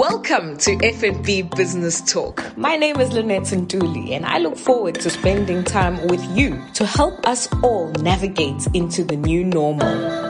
Welcome to FNB Business Talk. My name is Lynette Ntuli, and I look forward to spending time with you to help us all navigate into the new normal.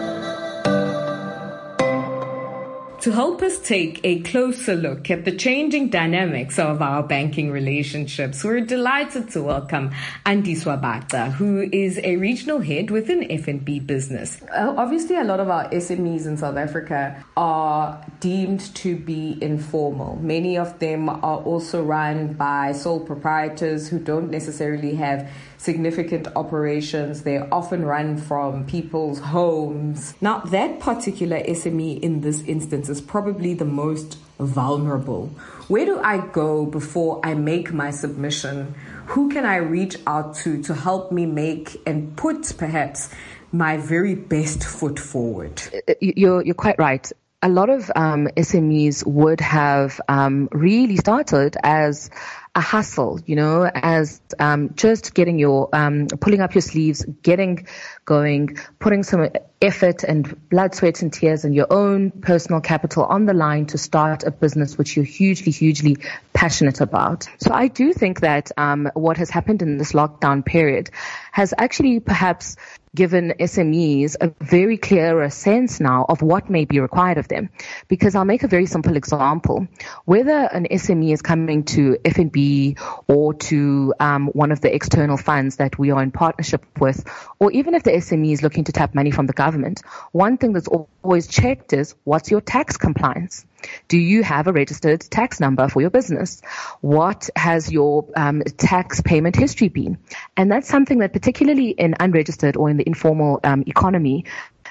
To help us take a closer look at the changing dynamics of our banking relationships, we're delighted to welcome Andiswa Bata, who is a regional head within FNB Business. Uh, obviously, a lot of our SMEs in South Africa are deemed to be informal. Many of them are also run by sole proprietors who don't necessarily have significant operations. They're often run from people's homes. Now, that particular SME in this instance is probably the most vulnerable. Where do I go before I make my submission? Who can I reach out to to help me make and put perhaps my very best foot forward? Uh, you're, you're quite right a lot of um, SMEs would have um, really started as a hustle, you know, as um, just getting your, um, pulling up your sleeves, getting going, putting some effort and blood, sweat and tears and your own personal capital on the line to start a business which you're hugely, hugely passionate about. So I do think that um, what has happened in this lockdown period has actually perhaps given SMEs a very clearer sense now of what may be required of them. Because I'll make a very simple example. Whether an SME is coming to FNB or to um, one of the external funds that we are in partnership with, or even if the SME is looking to tap money from the government, one thing that's always checked is what's your tax compliance? Do you have a registered tax number for your business? What has your um, tax payment history been? And that's something that particularly in unregistered or in the informal um, economy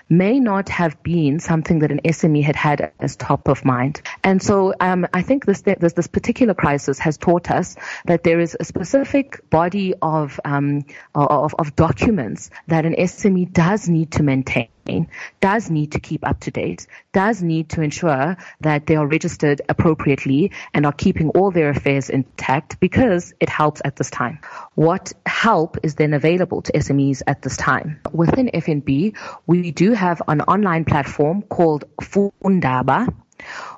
may not have been something that an SME had had as top of mind. And so um, I think this, this, this particular crisis has taught us that there is a specific body of, um, of, of documents that an SME does need to maintain does need to keep up to date, does need to ensure that they are registered appropriately and are keeping all their affairs intact because it helps at this time. What help is then available to SMEs at this time? Within FNB, we do have an online platform called Fundaba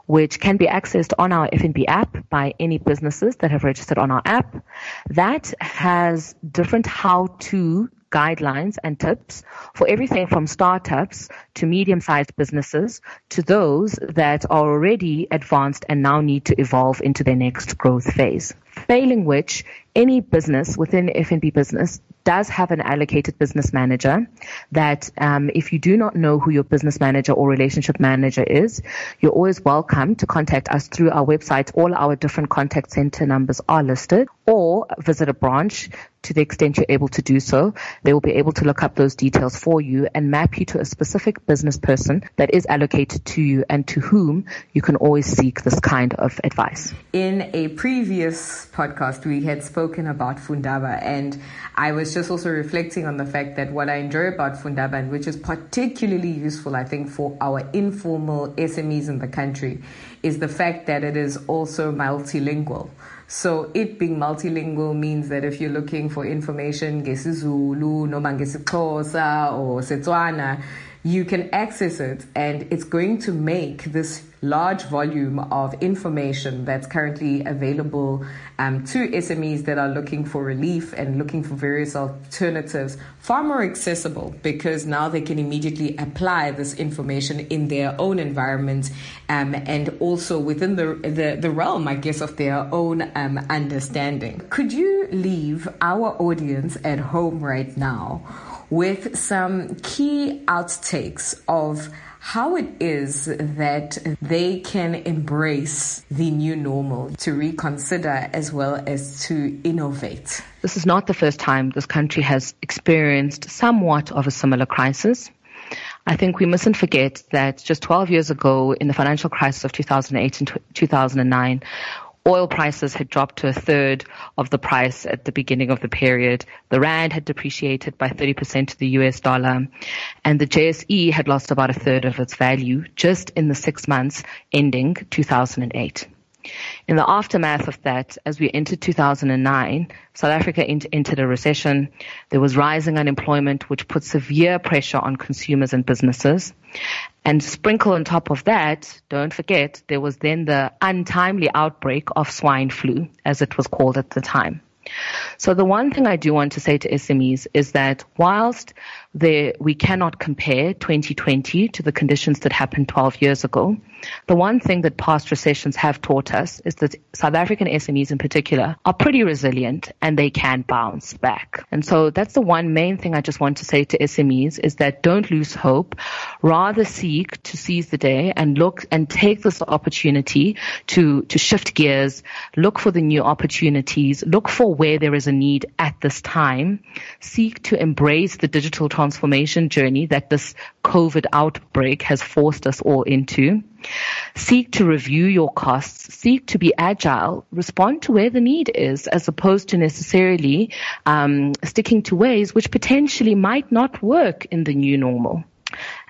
which can be accessed on our FNB app by any businesses that have registered on our app. That has different how to guidelines and tips for everything from startups to medium-sized businesses to those that are already advanced and now need to evolve into their next growth phase. Failing which, any business within FNB business does have an allocated business manager that um, if you do not know who your business manager or relationship manager is, you're always welcome to contact us through our website. All our different contact center numbers are listed or visit a branch to the extent you're able to do so. They will be able to look up those details for you and map you to a specific business person that is allocated to you and to whom you can always seek this kind of advice. In a previous podcast, we had spoken about Fundaba and I was just also reflecting on the fact that what I enjoy about Fundaba and which is particularly useful, I think, for our informal SMEs in the country is the fact that it is also multilingual. So it being multilingual means that if you're looking for information ngesizulu noma or Setswana, you can access it and it's going to make this large volume of information that's currently available um, to SMEs that are looking for relief and looking for various alternatives far more accessible because now they can immediately apply this information in their own environment um, and also within the, the, the, realm, I guess, of their own um, understanding. Could you leave our audience at home right now? With some key outtakes of how it is that they can embrace the new normal to reconsider as well as to innovate. This is not the first time this country has experienced somewhat of a similar crisis. I think we mustn't forget that just 12 years ago in the financial crisis of 2008 and 2009, Oil prices had dropped to a third of the price at the beginning of the period. The rand had depreciated by 30% to the US dollar and the JSE had lost about a third of its value just in the six months ending 2008. In the aftermath of that, as we entered 2009, South Africa entered a recession. There was rising unemployment, which put severe pressure on consumers and businesses. And sprinkle on top of that, don't forget, there was then the untimely outbreak of swine flu, as it was called at the time. So the one thing I do want to say to SMEs is that whilst there, we cannot compare 2020 to the conditions that happened 12 years ago, the one thing that past recessions have taught us is that South African SMEs in particular are pretty resilient and they can bounce back. And so that's the one main thing I just want to say to SMEs is that don't lose hope. Rather seek to seize the day and look and take this opportunity to, to shift gears, look for the new opportunities, look for where there is a need at this time, seek to embrace the digital transformation journey that this COVID outbreak has forced us all into. Seek to review your costs. Seek to be agile. Respond to where the need is, as opposed to necessarily um, sticking to ways which potentially might not work in the new normal.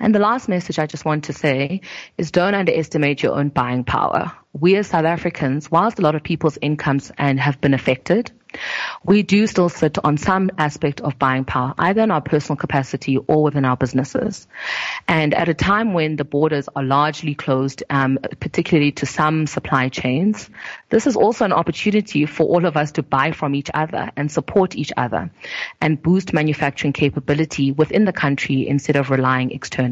And the last message I just want to say is don't underestimate your own buying power. We as South Africans, whilst a lot of people's incomes and have been affected, we do still sit on some aspect of buying power, either in our personal capacity or within our businesses. And at a time when the borders are largely closed, um, particularly to some supply chains, this is also an opportunity for all of us to buy from each other and support each other and boost manufacturing capability within the country instead of relying externally.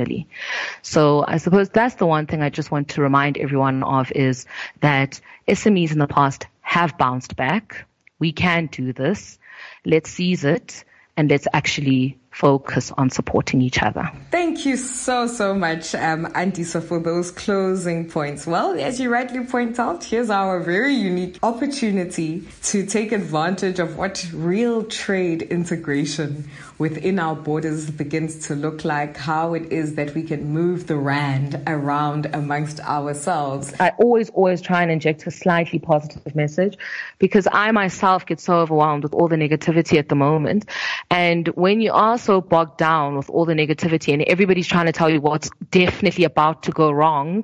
So I suppose that's the one thing I just want to remind everyone of is that SMEs in the past have bounced back we can do this. Let's seize it and let's actually focus on supporting each other. Thank you so, so much, um, Andiswa, for those closing points. Well, as you rightly point out, here's our very unique opportunity to take advantage of what real trade integration within our borders begins to look like, how it is that we can move the rand around amongst ourselves. I always, always try and inject a slightly positive message because I myself get so overwhelmed with all the negativity at the moment. And when you are so bogged down with all the negativity and everybody's trying to tell you what's definitely about to go wrong,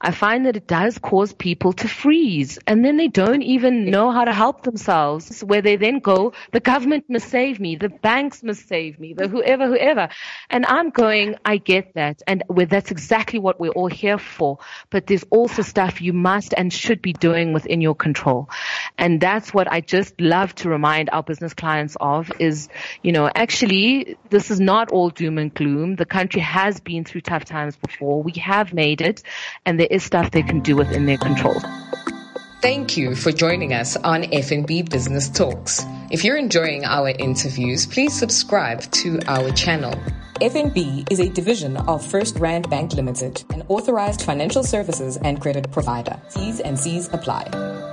I find that it does cause people to freeze and then they don't even know how to help themselves where they then go, the government must save me, the banks must save me, the whoever, whoever. And I'm going, I get that. And that's exactly what we're all here for. But there's also stuff you must and should be doing within your control. And that's what I just love to remind our business clients of is, you know, actually this is not all doom and gloom. The country has been through tough times before. We have made it and there is stuff they can do within their control. Thank you for joining us on FNB Business Talks. If you're enjoying our interviews, please subscribe to our channel. FNB is a division of FirstRand Bank Limited, an authorized financial services and credit provider. T's and C's apply.